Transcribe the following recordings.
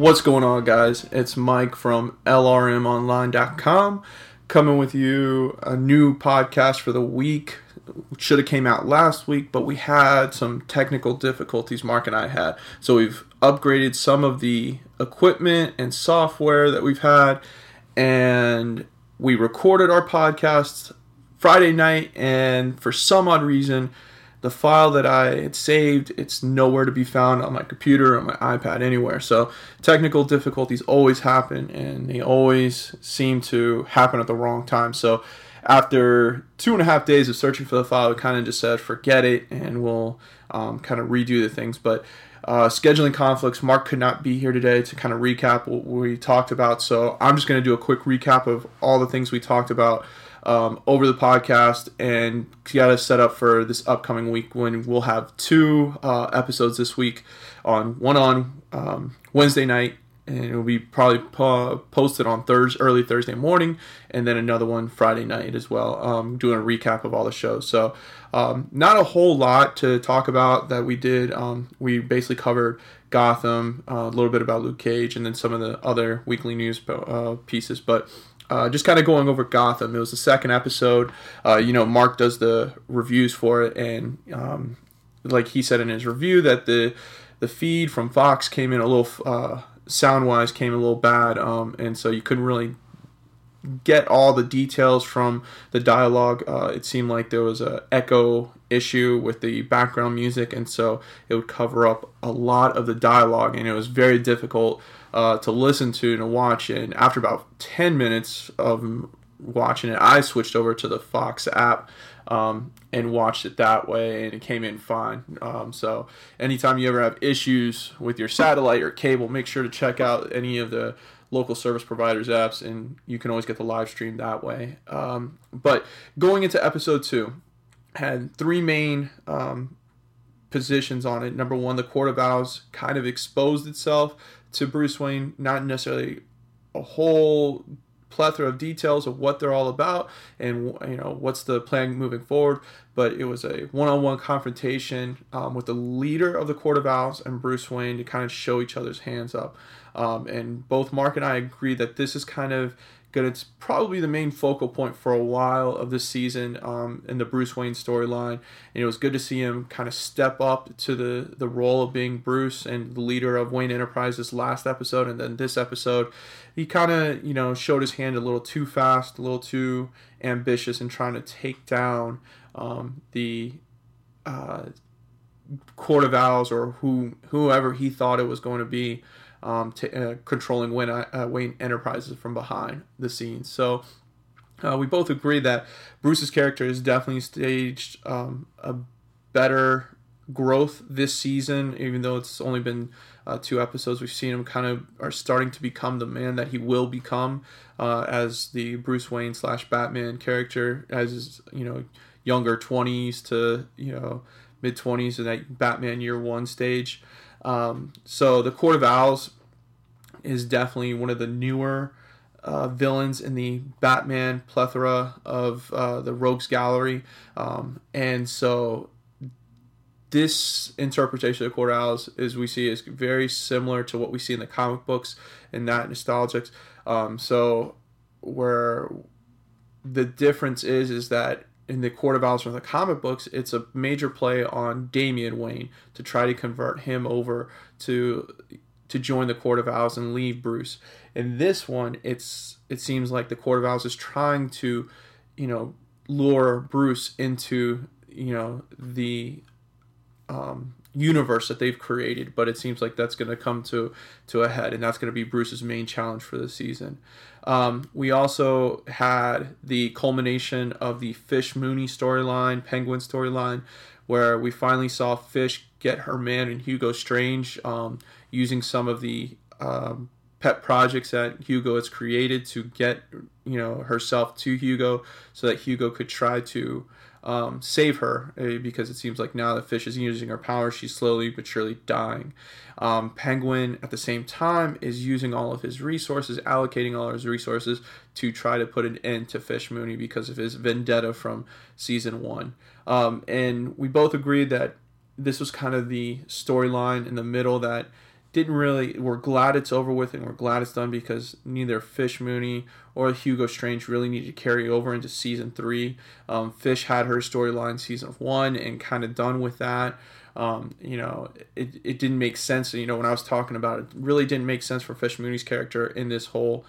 What's going on, guys? It's Mike from LRMOnline.com coming with you a new podcast for the week. Should have came out last week, but we had some technical difficulties Mark and I had. So we've upgraded some of the equipment and software that we've had and we recorded our podcast Friday night and for some odd reason the file that I had saved, it's nowhere to be found on my computer or my iPad anywhere. So technical difficulties always happen and they always seem to happen at the wrong time. So after two and a half days of searching for the file, we kind of just said forget it and we'll um, kind of redo the things. But uh, scheduling conflicts, Mark could not be here today to kind of recap what we talked about. So I'm just going to do a quick recap of all the things we talked about um, over the podcast and get us set up for this upcoming week when we'll have two uh, episodes this week on one on um, Wednesday night and it'll be probably po- posted on Thursday, early Thursday morning, and then another one Friday night as well, um, doing a recap of all the shows. So, um, not a whole lot to talk about that we did. Um, we basically covered Gotham, uh, a little bit about Luke Cage, and then some of the other weekly news uh, pieces, but uh, just kind of going over Gotham. It was the second episode. Uh, you know, Mark does the reviews for it, and um, like he said in his review, that the the feed from Fox came in a little uh, sound wise came a little bad, um, and so you couldn't really get all the details from the dialogue. Uh, it seemed like there was a echo issue with the background music, and so it would cover up a lot of the dialogue, and it was very difficult uh, to listen to and to watch. And after about 10 minutes of watching it, I switched over to the Fox app um, and watched it that way, and it came in fine. Um, so, anytime you ever have issues with your satellite or cable, make sure to check out any of the local service providers apps, and you can always get the live stream that way. Um, but going into episode two, had three main um, positions on it. Number one, the Court of Owls kind of exposed itself to Bruce Wayne, not necessarily a whole plethora of details of what they're all about and you know what's the plan moving forward but it was a one-on-one confrontation um, with the leader of the court of owls and bruce wayne to kind of show each other's hands up um, and both mark and i agree that this is kind of going to probably the main focal point for a while of this season um, in the Bruce Wayne storyline. And it was good to see him kind of step up to the, the role of being Bruce and the leader of Wayne Enterprises last episode. And then this episode, he kind of, you know, showed his hand a little too fast, a little too ambitious in trying to take down um, the uh, Court of Owls or who, whoever he thought it was going to be um, to, uh, controlling Wayne, uh, Wayne Enterprises from behind the scenes. So uh, we both agree that Bruce's character has definitely staged um, a better growth this season, even though it's only been uh, two episodes. We've seen him kind of are starting to become the man that he will become uh, as the Bruce Wayne slash Batman character, as his you know younger twenties to you know mid twenties in that Batman Year One stage. Um, so the Court of Owls is definitely one of the newer uh, villains in the Batman plethora of uh, the Rogues Gallery, um, and so this interpretation of the Court of Owls, as we see, is very similar to what we see in the comic books and that nostalgic. Um, so where the difference is is that in the Court of Owls from the comic books, it's a major play on Damian Wayne to try to convert him over to to join the Court of Owls and leave Bruce. In this one, it's it seems like the Court of Owls is trying to, you know, lure Bruce into you know the um, universe that they've created, but it seems like that's going to come to to a head, and that's going to be Bruce's main challenge for the season. Um, we also had the culmination of the Fish Mooney storyline, Penguin storyline, where we finally saw Fish get her man and Hugo Strange um, using some of the um, pet projects that Hugo has created to get you know herself to Hugo, so that Hugo could try to um, save her uh, because it seems like now that Fish is using her power, she's slowly but surely dying. Um, Penguin, at the same time, is using all of his resources, allocating all of his resources to try to put an end to Fish Mooney because of his vendetta from season one. Um, and we both agreed that this was kind of the storyline in the middle that didn't really. We're glad it's over with and we're glad it's done because neither Fish Mooney or Hugo Strange really needed to carry over into season three. Um, Fish had her storyline season one and kind of done with that. Um, you know, it, it didn't make sense. You know, when I was talking about it, it really didn't make sense for Fish Mooney's character in this whole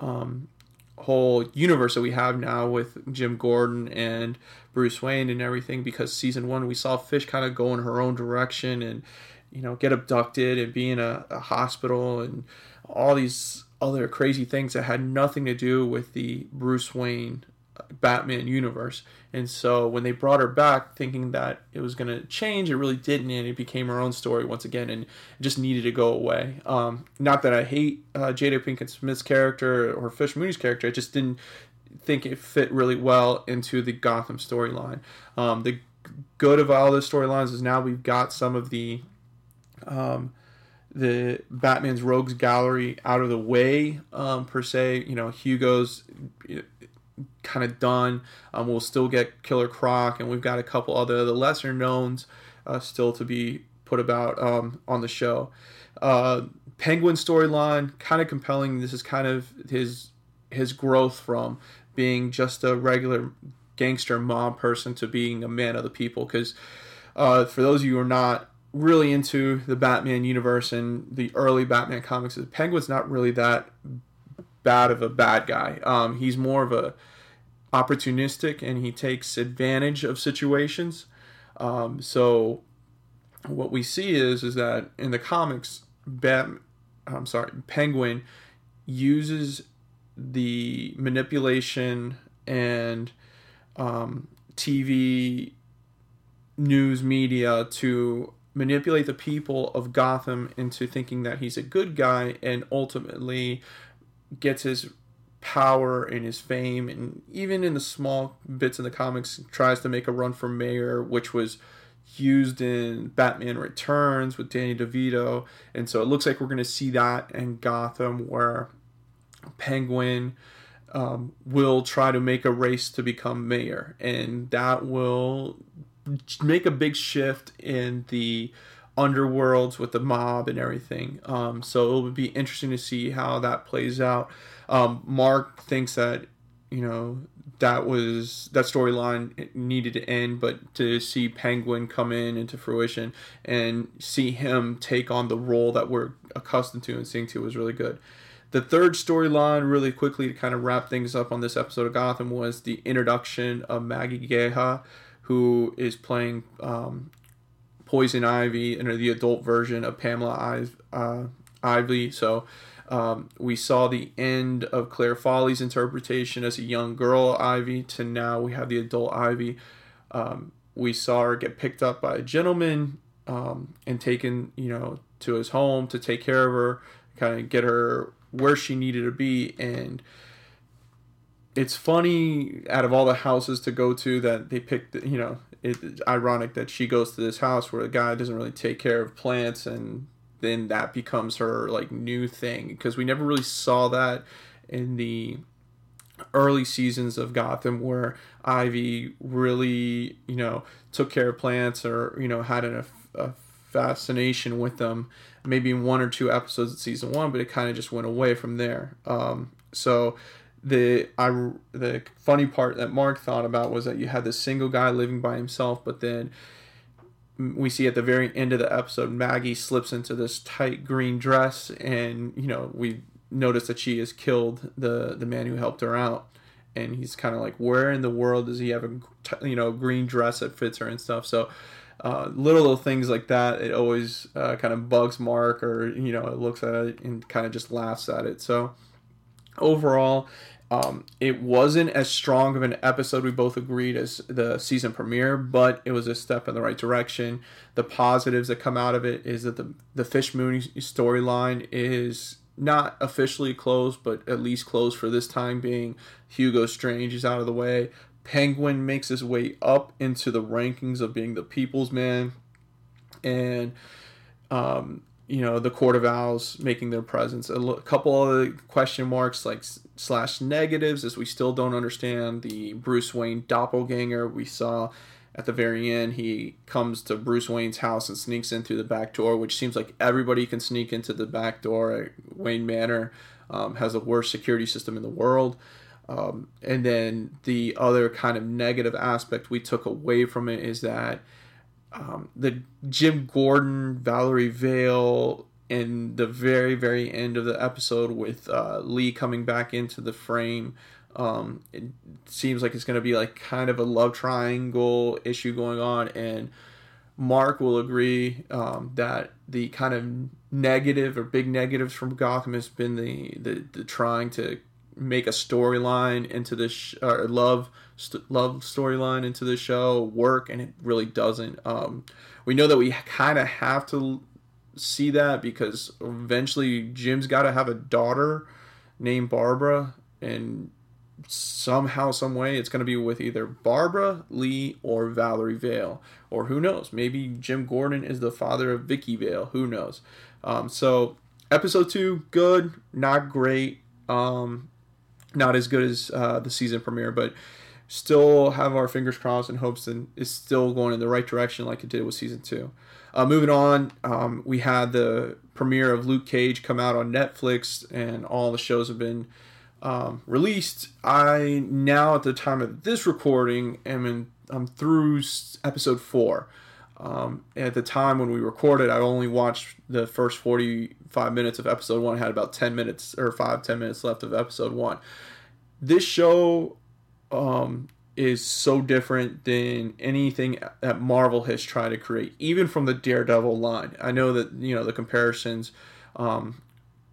um, whole universe that we have now with Jim Gordon and Bruce Wayne and everything because season one we saw Fish kind of go in her own direction and you know get abducted and be in a, a hospital and all these other crazy things that had nothing to do with the Bruce Wayne Batman universe. And so when they brought her back thinking that it was going to change, it really didn't. And it became her own story once again and just needed to go away. Um, not that I hate uh, Jada Pinkett Smith's character or Fish Mooney's character, I just didn't think it fit really well into the Gotham storyline. Um, the good of all the storylines is now we've got some of the. Um, the Batman's Rogues Gallery out of the way, um, per se. You know, Hugo's kind of done. Um, we'll still get Killer Croc, and we've got a couple other the lesser knowns uh, still to be put about um, on the show. Uh, Penguin storyline kind of compelling. This is kind of his his growth from being just a regular gangster mob person to being a man of the people. Because uh, for those of you who are not really into the Batman universe and the early Batman comics, is Penguin's not really that bad of a bad guy. Um, he's more of a opportunistic and he takes advantage of situations. Um, so what we see is is that in the comics, Bat, I'm sorry, Penguin uses the manipulation and um, TV news media to manipulate the people of Gotham into thinking that he's a good guy and ultimately gets his power and his fame and even in the small bits in the comics tries to make a run for mayor which was used in Batman Returns with Danny DeVito. And so it looks like we're going to see that in Gotham where Penguin um, will try to make a race to become mayor. And that will make a big shift in the underworlds with the mob and everything. Um, so it would be interesting to see how that plays out. Um, Mark thinks that you know that was that storyline needed to end, but to see Penguin come in into fruition and see him take on the role that we're accustomed to and seeing to was really good. The third storyline, really quickly to kind of wrap things up on this episode of Gotham, was the introduction of Maggie Geha, who is playing um, Poison Ivy and the adult version of Pamela uh, Ivy. So um, we saw the end of Clare Foley's interpretation as a young girl Ivy to now we have the adult Ivy. Um, we saw her get picked up by a gentleman um, and taken, you know, to his home to take care of her, kind of get her where she needed to be. And it's funny out of all the houses to go to that they picked, you know, it's ironic that she goes to this house where the guy doesn't really take care of plants and then that becomes her like new thing because we never really saw that in the early seasons of Gotham where Ivy really, you know, took care of plants or, you know, had an, a, fascination with them maybe in one or two episodes of season one, but it kind of just went away from there. Um, so the I the funny part that Mark thought about was that you had this single guy living by himself, but then we see at the very end of the episode Maggie slips into this tight green dress, and you know we notice that she has killed the the man who helped her out, and he's kind of like, where in the world does he have a you know green dress that fits her and stuff? So. Uh, little little things like that, it always uh, kind of bugs Mark, or you know, it looks at it and kind of just laughs at it. So, overall, um, it wasn't as strong of an episode, we both agreed, as the season premiere, but it was a step in the right direction. The positives that come out of it is that the, the Fish Mooney storyline is not officially closed, but at least closed for this time being. Hugo Strange is out of the way. Penguin makes his way up into the rankings of being the people's man. And um, you know the court of owls making their presence a couple of question marks like slash negatives as we still don't understand the bruce wayne doppelganger we saw at the very end, he comes to Bruce Wayne's house and sneaks in through the back door, which seems like everybody can sneak into the back door at Wayne Manor. Um, has the worst security system in the world. Um, and then the other kind of negative aspect we took away from it is that um, the Jim Gordon, Valerie Vale, and the very, very end of the episode with uh, Lee coming back into the frame um, it seems like it's going to be like kind of a love triangle issue going on, and Mark will agree um, that the kind of negative or big negatives from Gotham has been the the, the trying to make a storyline into this sh- love st- love storyline into the show work, and it really doesn't. Um, we know that we kind of have to see that because eventually Jim's got to have a daughter named Barbara, and somehow, some way, it's going to be with either Barbara Lee or Valerie Vale, or who knows? Maybe Jim Gordon is the father of Vicky Vale. Who knows? Um, so, episode two, good, not great, um, not as good as uh, the season premiere, but still have our fingers crossed and hopes that it's still going in the right direction like it did with season two. Uh, moving on, um, we had the premiere of Luke Cage come out on Netflix, and all the shows have been um, released. I now, at the time of this recording, am in. I'm through episode four. Um, at the time when we recorded, I only watched the first 45 minutes of episode one. Had about 10 minutes or five, 10 minutes left of episode one. This show um, is so different than anything that Marvel has tried to create, even from the Daredevil line. I know that you know the comparisons um,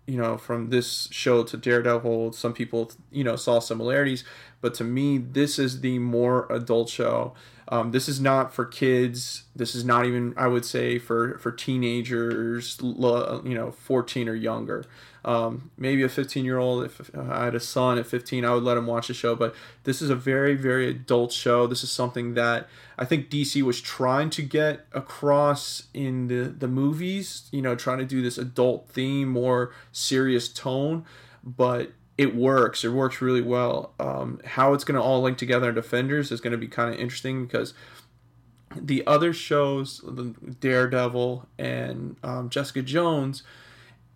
you know, from this show to Daredevil, some people, you know, saw similarities, but to me, this is the more adult show. Um, this is not for kids. This is not even, I would say, for for teenagers, you know, 14 or younger. Um, maybe a 15 year old. If I had a son at 15, I would let him watch the show. But this is a very, very adult show. This is something that I think DC was trying to get across in the the movies. You know, trying to do this adult theme, more serious tone, but it works. It works really well. Um, how it's going to all link together in Defenders is going to be kind of interesting because the other shows, the Daredevil and um, Jessica Jones,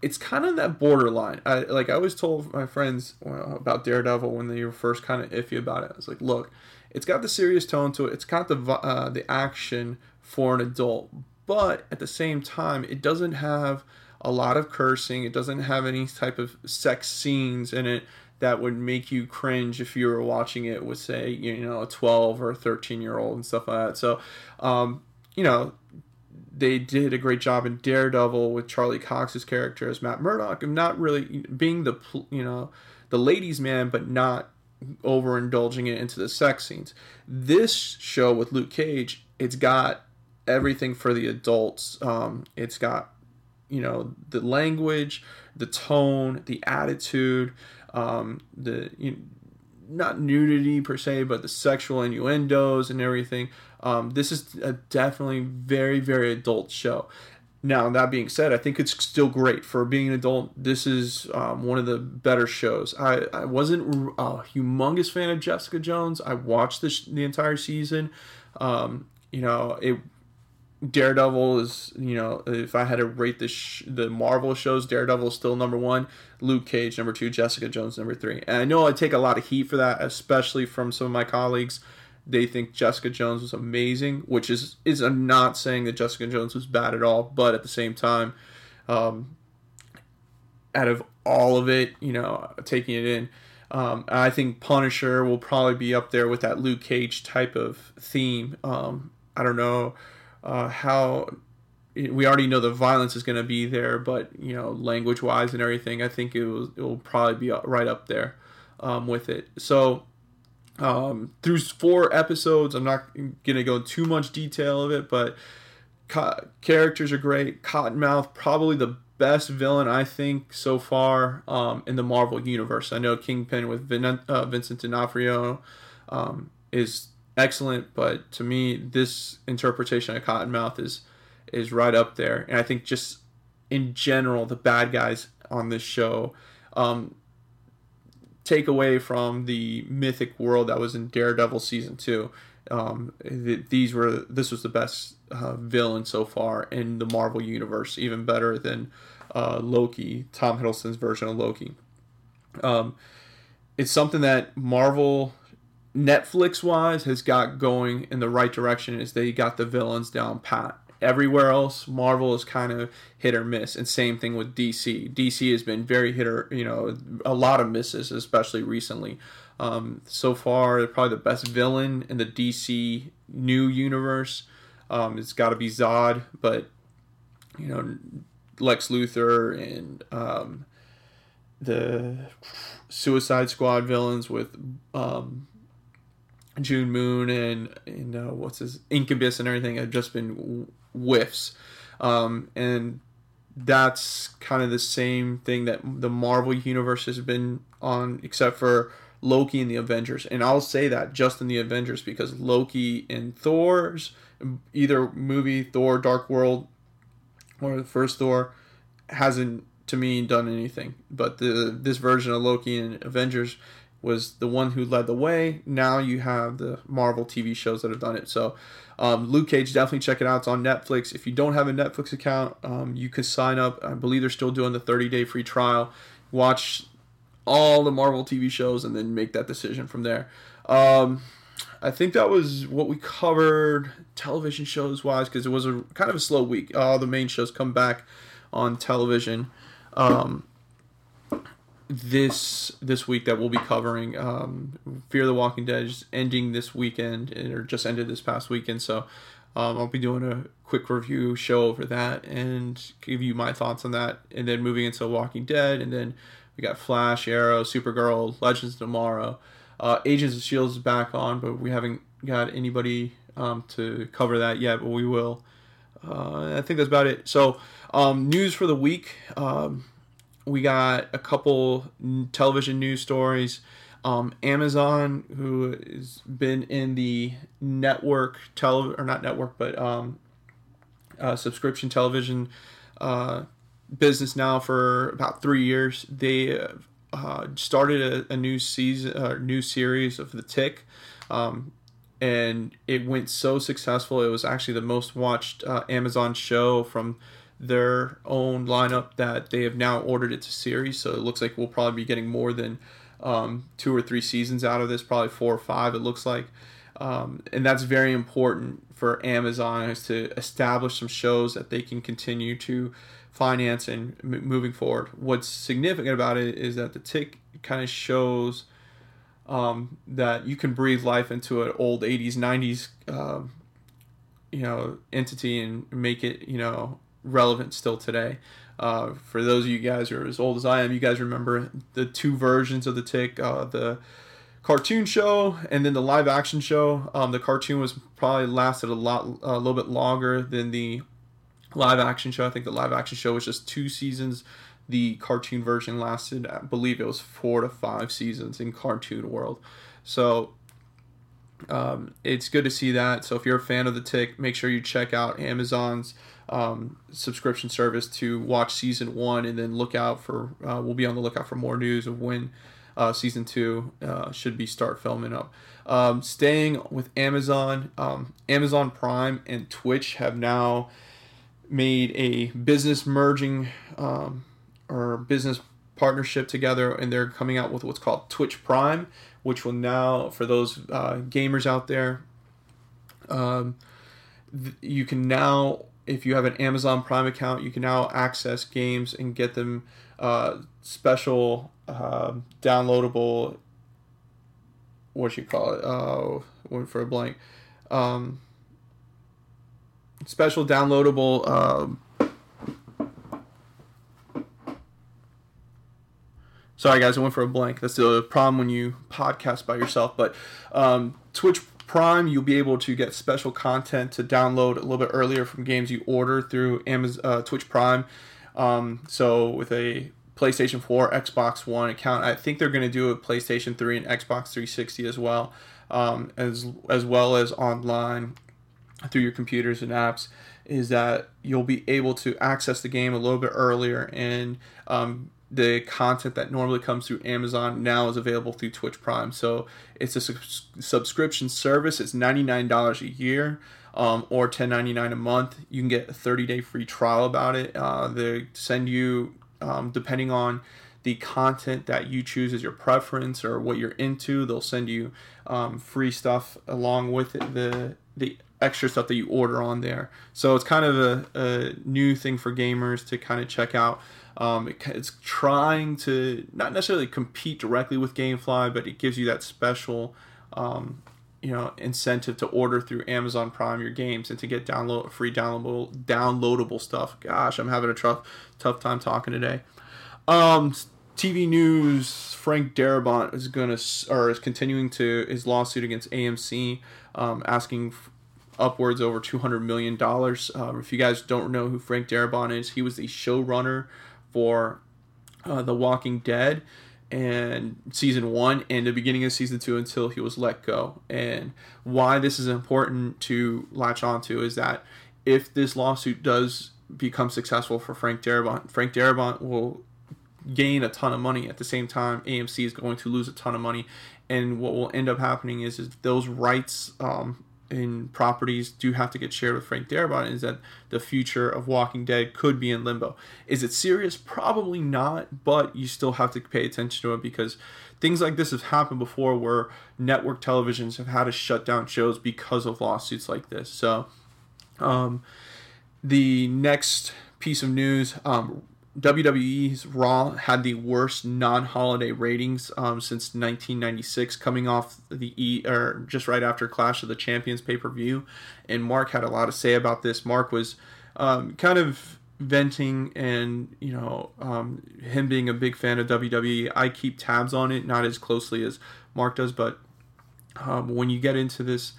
it's kind of that borderline. I like I always told my friends about Daredevil when they were first kind of iffy about it. I was like, look, it's got the serious tone to it. It's got the uh, the action for an adult, but at the same time, it doesn't have a lot of cursing. It doesn't have any type of sex scenes in it that would make you cringe if you were watching it with, say, you know, a 12 or a 13 year old and stuff like that. So, um, you know, they did a great job in Daredevil with Charlie Cox's character as Matt Murdock, and not really being the, you know, the ladies' man, but not overindulging it into the sex scenes. This show with Luke Cage, it's got everything for the adults. Um, it's got you know the language, the tone, the attitude, um, the you know, not nudity per se, but the sexual innuendos and everything. Um, this is a definitely very very adult show. Now that being said, I think it's still great for being an adult. This is um, one of the better shows. I, I wasn't a humongous fan of Jessica Jones. I watched this the entire season. Um, you know, it Daredevil is, you know, if I had to rate the sh- the Marvel shows, Daredevil is still number one, Luke Cage number two, Jessica Jones number three. And I know I take a lot of heat for that, especially from some of my colleagues. They think Jessica Jones was amazing, which is is I'm not saying that Jessica Jones was bad at all, but at the same time, um, out of all of it, you know, taking it in, um, I think Punisher will probably be up there with that Luke Cage type of theme. Um, I don't know uh, how we already know the violence is going to be there, but you know, language wise and everything, I think it will, it will probably be right up there um, with it. So um, through four episodes, I'm not going to go into too much detail of it, but characters are great. Cottonmouth, probably the best villain I think so far um, in the Marvel universe. I know Kingpin with Vin- uh, Vincent D'Onofrio um, is excellent, but to me, this interpretation of Cottonmouth is is right up there. And I think just in general, the bad guys on this show um, take away from the mythic world that was in Daredevil season two. um, th- these were this was the best uh, villain so far in the Marvel universe, even better than uh, Loki, Tom Hiddleston's version of Loki. Um, it's something that Marvel, Netflix wise, has got going in the right direction. Is they got the villains down pat. Everywhere else, Marvel is kind of hit or miss, and same thing with DC. DC has been very hit or you know a lot of misses, especially recently. Um, so far, probably the best villain in the DC new universe. Um, it's got to be Zod, but you know Lex Luthor and um, the Suicide Squad villains with um, June Moon and and uh, what's his Incubus and everything have just been whiffs, um, and that's kind of the same thing that the Marvel universe has been on, except for Loki and the Avengers. And I'll say that just in the Avengers because Loki and Thor's either movie Thor Dark World or the first Thor hasn't to me done anything. But the this version of Loki and Avengers was the one who led the way. Now you have the Marvel TV shows that have done it. So um, Luke Cage, definitely check it out. It's on Netflix. If you don't have a Netflix account, um, you can sign up. I believe they're still doing the 30 day free trial. Watch all the Marvel TV shows and then make that decision from there. Um, I think that was what we covered television shows wise because it was a kind of a slow week. All the main shows come back on television um, this this week that we'll be covering. Um, Fear the Walking Dead is ending this weekend or just ended this past weekend, so um, I'll be doing a quick review show over that and give you my thoughts on that, and then moving into Walking Dead, and then we got Flash, Arrow, Supergirl, Legends of Tomorrow. Uh, Agents of Shield is back on, but we haven't got anybody um, to cover that yet, but we will. Uh, I think that's about it. So, um, news for the week. Um, we got a couple television news stories. Um, Amazon, who has been in the network tele or not network, but um, uh, subscription television uh, business now for about three years. They uh, started a, a, new season, uh, new series of The Tick, um, and it went so successful. It was actually the most watched uh, Amazon show from their own lineup that they have now ordered it to series. So it looks like we'll probably be getting more than um, two or three seasons out of this, probably four or five. It looks like. Um, and that's very important for Amazon is to establish some shows that they can continue to finance and m- moving forward. What's significant about it is that the tick kind of shows um, that you can breathe life into an old 80s 90s um, you know entity and make it you know relevant still today uh, for those of you guys who are as old as i am you guys remember the two versions of the tick uh, the cartoon show and then the live action show um, the cartoon was probably lasted a lot a little bit longer than the live action show i think the live action show was just two seasons the cartoon version lasted, I believe it was four to five seasons in cartoon world. So um, it's good to see that. So if you're a fan of the Tick, make sure you check out Amazon's um, subscription service to watch season one, and then look out for. Uh, we'll be on the lookout for more news of when uh, season two uh, should be start filming up. Um, staying with Amazon, um, Amazon Prime and Twitch have now made a business merging um, or business partnership together, and they're coming out with what's called Twitch Prime, which will now, for those uh, gamers out there, um, you can now, if you have an Amazon Prime account, you can now access games and get them uh, special uh, downloadable. What you call it? Uh, went for a blank. Um, special downloadable um, Sorry, guys, I went for a blank. That's the problem when you podcast by yourself. But um, Twitch Prime, you'll be able to get special content to download a little bit earlier from games you order through Amazon uh, Twitch Prime. Um, so with a PlayStation 4, Xbox One account, I think they're going to do a PlayStation 3 and Xbox 360 as well, um, as as well as online through your computers and apps. Is that you'll be able to access the game a little bit earlier and um, the content that normally comes through Amazon now is available through Twitch Prime. So it's a su- subscription service. It's ninety nine dollars a year, um, or ten ninety nine a month. You can get a thirty day free trial about it. Uh, they send you um, depending on the content that you choose as your preference or what you're into. They'll send you um, free stuff along with it, the the extra stuff that you order on there. So it's kind of a, a new thing for gamers to kind of check out. Um, it, it's trying to not necessarily compete directly with GameFly, but it gives you that special, um, you know, incentive to order through Amazon Prime your games and to get download free downloadable downloadable stuff. Gosh, I'm having a tough tough time talking today. Um, TV news: Frank Darabont is to or is continuing to his lawsuit against AMC, um, asking upwards over two hundred million dollars. Uh, if you guys don't know who Frank Darabont is, he was the showrunner for uh, The Walking Dead and season one and the beginning of season two until he was let go. And why this is important to latch onto is that if this lawsuit does become successful for Frank Darabont, Frank Darabont will gain a ton of money at the same time AMC is going to lose a ton of money and what will end up happening is, is those rights um, in properties do have to get shared with Frank Darabont is that the future of Walking Dead could be in limbo. Is it serious? Probably not, but you still have to pay attention to it because things like this have happened before where network televisions have had to shut down shows because of lawsuits like this. So, um, the next piece of news um, WWE's Raw had the worst non-holiday ratings um, since 1996, coming off the E or just right after Clash of the Champions pay-per-view. And Mark had a lot to say about this. Mark was um, kind of venting and you know um, him being a big fan of WWE. I keep tabs on it, not as closely as Mark does, but um, when you get into this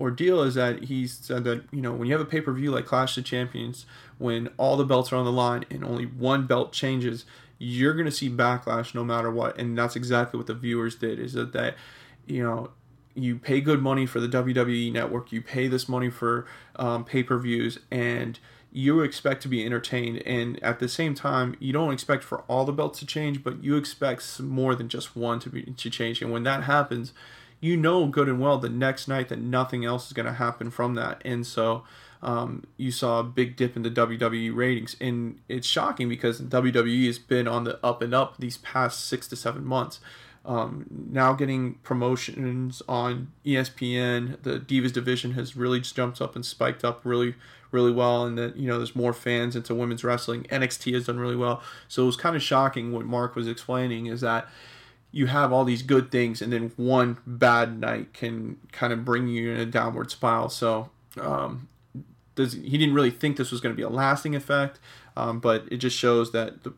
ordeal is that he said that you know when you have a pay per view like Clash of Champions, when all the belts are on the line and only one belt changes, you're gonna see backlash no matter what, and that's exactly what the viewers did. Is that that you know you pay good money for the WWE network, you pay this money for um, pay per views, and you expect to be entertained. And at the same time, you don't expect for all the belts to change, but you expect more than just one to be to change. And when that happens, you know good and well the next night that nothing else is going to happen from that. And so um, you saw a big dip in the WWE ratings. And it's shocking because WWE has been on the up and up these past six to seven months. Um, now getting promotions on ESPN, the Divas division has really jumped up and spiked up really, really well, and that you know there's more fans into women's wrestling. NXT has done really well, so it was kind of shocking what Mark was explaining is that you have all these good things and then one bad night can kind of bring you in a downward spiral. So um, does, he didn't really think this was going to be a lasting effect um, but it just shows that the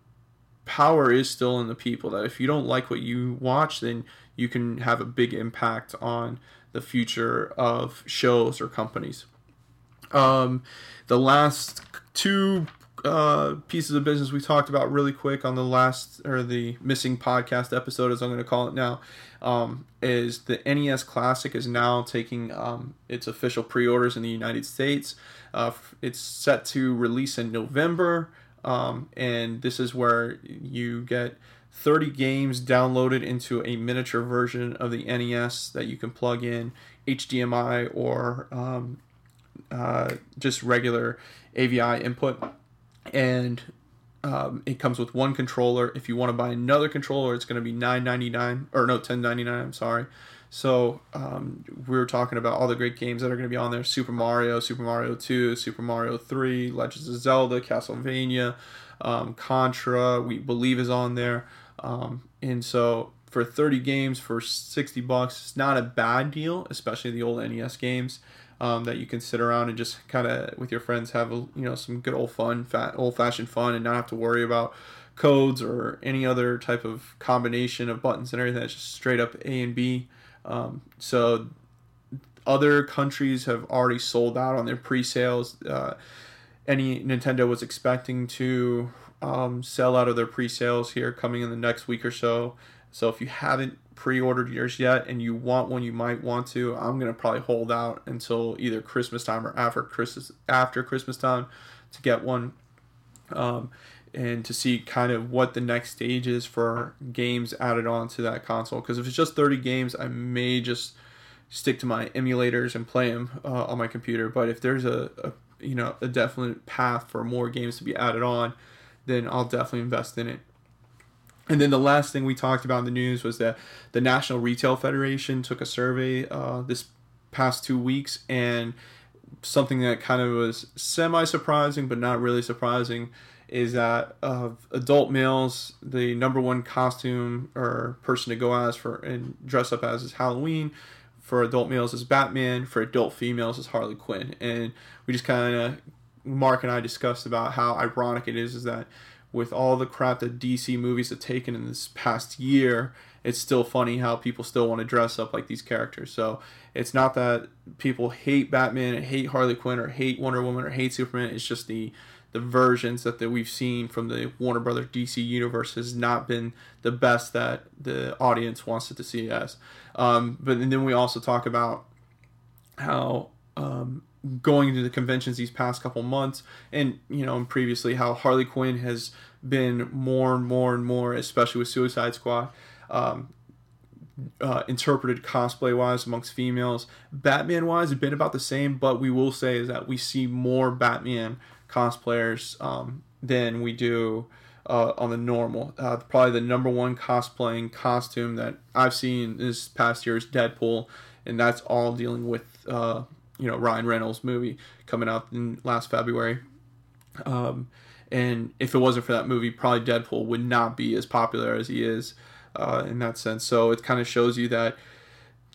power is still in the people that if you don't like what you watch then you can have a big impact on the future of shows or companies. Um, the last two uh, pieces of business we talked about really quick on the last or the missing podcast episode, as I'm going to call it now, um, is the NES Classic is now taking um, its official pre-orders in the United States. Uh, it's set to release in November, um, and this is where you get 30 games downloaded into a miniature version of the NES that you can plug in HDMI or um, uh, just regular AVI input and um, it comes with one controller. If you want to buy another controller, it's going to be nine ninety nine or no ten ninety nine. I'm sorry. So um, we are talking about all the great games that are going to be on there: Super Mario, Super Mario Two, Super Mario Three, Legends of Zelda, Castlevania, um, Contra. We believe is on there, um, and so for 30 games for 60 bucks, it's not a bad deal, especially the old NES games um, that you can sit around and just kind of with your friends have a, you know some good old fun, fat, old fashioned fun, and not have to worry about codes or any other type of combination of buttons and everything. It's just straight up A and B. Um, so other countries have already sold out on their pre-sales. Uh, any Nintendo was expecting to um, sell out of their pre-sales here coming in the next week or so. So if you haven't pre-ordered yours yet and you want one you might want to i'm going to probably hold out until either christmas time or after christmas after christmas time to get one Um, and to see kind of what the next stage is for games added on to that console. Because if it's just 30 games, I may just stick to my emulators and play them uh, on my computer. But if there's a, a you know a definite path for more games to be added on, then I'll definitely invest in it. And then the last thing we talked about in the news was that the National Retail Federation took a survey uh, this past two weeks, and something that kind of was semi surprising but not really surprising is that of adult males, the number one costume or person to go as for and dress up as is Halloween. For adult males is Batman. For adult females is Harley Quinn. And we just kind of Mark and I discussed about how ironic it is is that with all the crap that DC movies have taken in this past year, it's still funny how people still want to dress up like these characters. So it's not that people hate Batman, hate Harley Quinn, or hate Wonder Woman, or hate Superman. It's just the the versions that, that we've seen from the Warner Brothers DC universe has not been the best that the audience wants it to see as. Um, but and then we also talk about how um, going to the conventions these past couple months, and you know, and previously how Harley Quinn has been more and more and more, especially with Suicide Squad. Um, uh, interpreted cosplay wise amongst females. Batman wise, it's been about the same, but we will say is that we see more Batman cosplayers um, than we do uh, on the normal. Uh, probably the number one cosplaying costume that I've seen this past year is Deadpool, and that's all dealing with uh, you know Ryan Reynolds movie coming out in last February. Um, and if it wasn't for that movie, probably Deadpool would not be as popular as he is uh, in that sense. So it kind of shows you that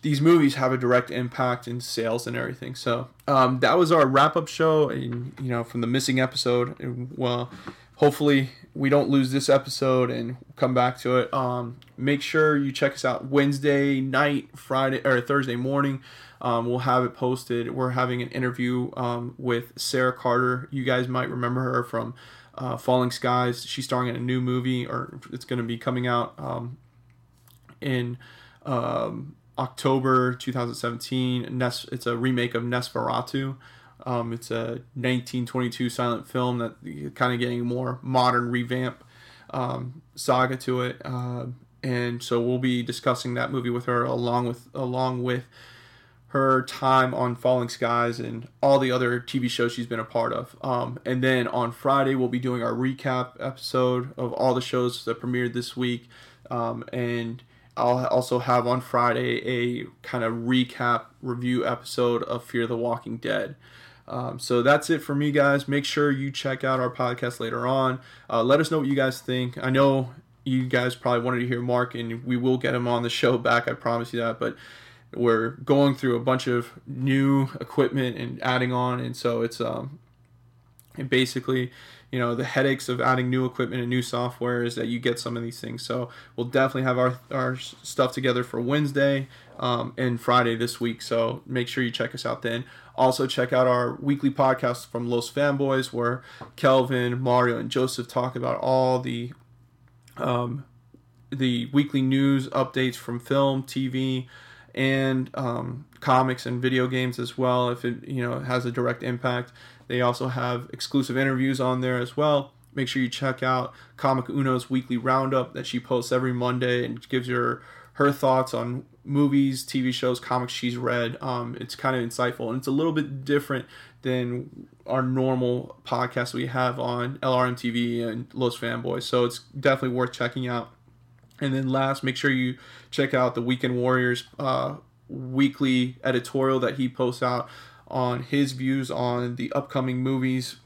these movies have a direct impact in sales and everything. So um, that was our wrap up show, and you know from the missing episode. Well, hopefully we don't lose this episode and come back to it. Um, make sure you check us out Wednesday night, Friday or Thursday morning. Um, we'll have it posted. We're having an interview um, with Sarah Carter. You guys might remember her from uh, Falling Skies. She's starring in a new movie, or it's going to be coming out um, in um, October 2017. Nes- it's a remake of Nosferatu. Um, it's a 1922 silent film that kind of getting a more modern revamp um, saga to it. Uh, and so we'll be discussing that movie with her along with along with her time on Falling Skies and all the other TV shows she's been a part of. Um, and then on Friday, we'll be doing our recap episode of all the shows that premiered this week. Um, and I'll also have on Friday a kind of recap review episode of Fear the Walking Dead. Um, so that's it for me, guys. Make sure you check out our podcast later on. Uh, let us know what you guys think. I know you guys probably wanted to hear Mark, and we will get him on the show back. I promise you that. But we're going through a bunch of new equipment and adding on, and so it's um, and basically, you know, the headaches of adding new equipment and new software is that you get some of these things. So we'll definitely have our our stuff together for Wednesday um, and Friday this week. So make sure you check us out then. Also check out our weekly podcast from Los Fanboys, where Kelvin, Mario, and Joseph talk about all the um, the weekly news updates from film, TV and um, comics and video games as well if it you know has a direct impact. They also have exclusive interviews on there as well. Make sure you check out comic uno's weekly roundup that she posts every monday and gives her her thoughts on movies tv shows comics she's read um, it's kind of insightful. And it's a little bit different than our normal podcast we have on lrm tv and los fanboys. So it's definitely worth checking out. And then last, make sure you check out the Weekend Warriors uh, weekly editorial that he posts out on his views on the upcoming movies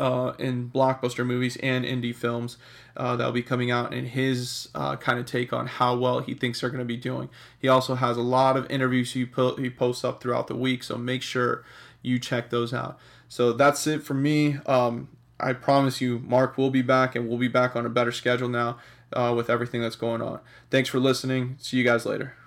uh, in blockbuster movies and indie films uh, that'll be coming out and his uh, kind of take on how well he thinks they're going to be doing. He also has a lot of interviews he, po- he posts up throughout the week, so make sure you check those out. So that's it for me. Um, I promise you, Mark will be back and we'll be back on a better schedule now uh, with everything that's going on. Thanks for listening. See you guys later.